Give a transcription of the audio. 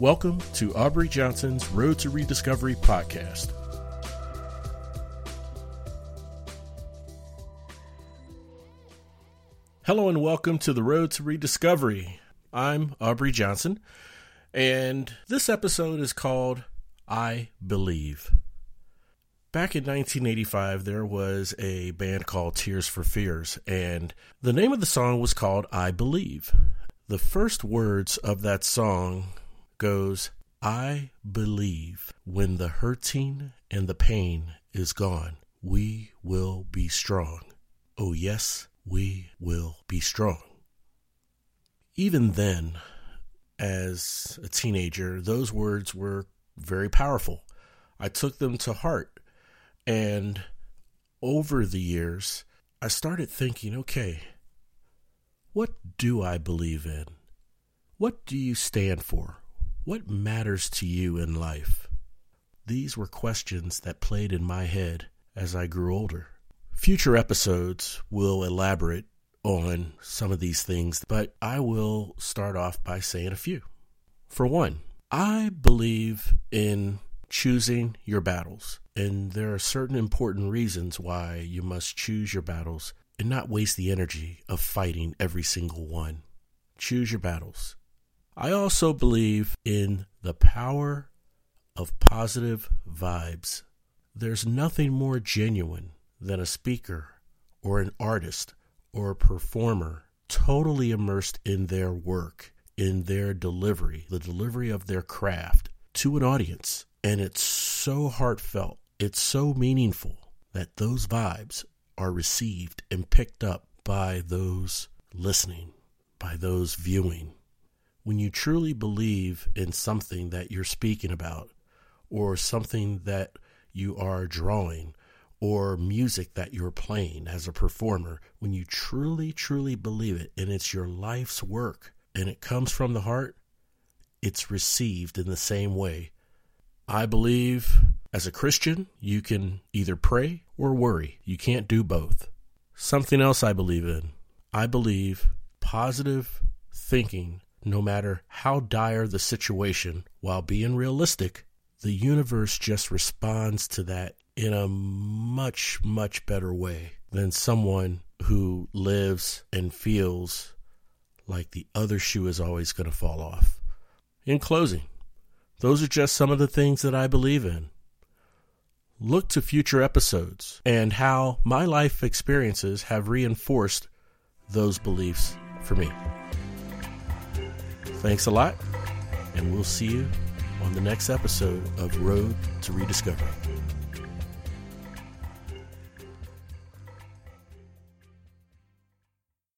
Welcome to Aubrey Johnson's Road to Rediscovery podcast. Hello and welcome to the Road to Rediscovery. I'm Aubrey Johnson, and this episode is called I Believe. Back in 1985, there was a band called Tears for Fears, and the name of the song was called I Believe. The first words of that song goes, I believe when the hurting and the pain is gone, we will be strong. Oh, yes, we will be strong. Even then, as a teenager, those words were very powerful. I took them to heart and over the years, I started thinking okay, what do I believe in? What do you stand for? What matters to you in life? These were questions that played in my head as I grew older. Future episodes will elaborate on some of these things, but I will start off by saying a few. For one, I believe in choosing your battles. And there are certain important reasons why you must choose your battles and not waste the energy of fighting every single one. Choose your battles. I also believe in the power of positive vibes. There's nothing more genuine than a speaker or an artist or a performer totally immersed in their work, in their delivery, the delivery of their craft to an audience and it's so heartfelt, it's so meaningful that those vibes are received and picked up by those listening, by those viewing. When you truly believe in something that you're speaking about, or something that you are drawing, or music that you're playing as a performer, when you truly, truly believe it and it's your life's work and it comes from the heart, it's received in the same way I believe as a Christian, you can either pray or worry. You can't do both. Something else I believe in I believe positive thinking, no matter how dire the situation, while being realistic, the universe just responds to that in a much, much better way than someone who lives and feels like the other shoe is always going to fall off. In closing, those are just some of the things that I believe in. Look to future episodes and how my life experiences have reinforced those beliefs for me. Thanks a lot, and we'll see you on the next episode of Road to Rediscovery.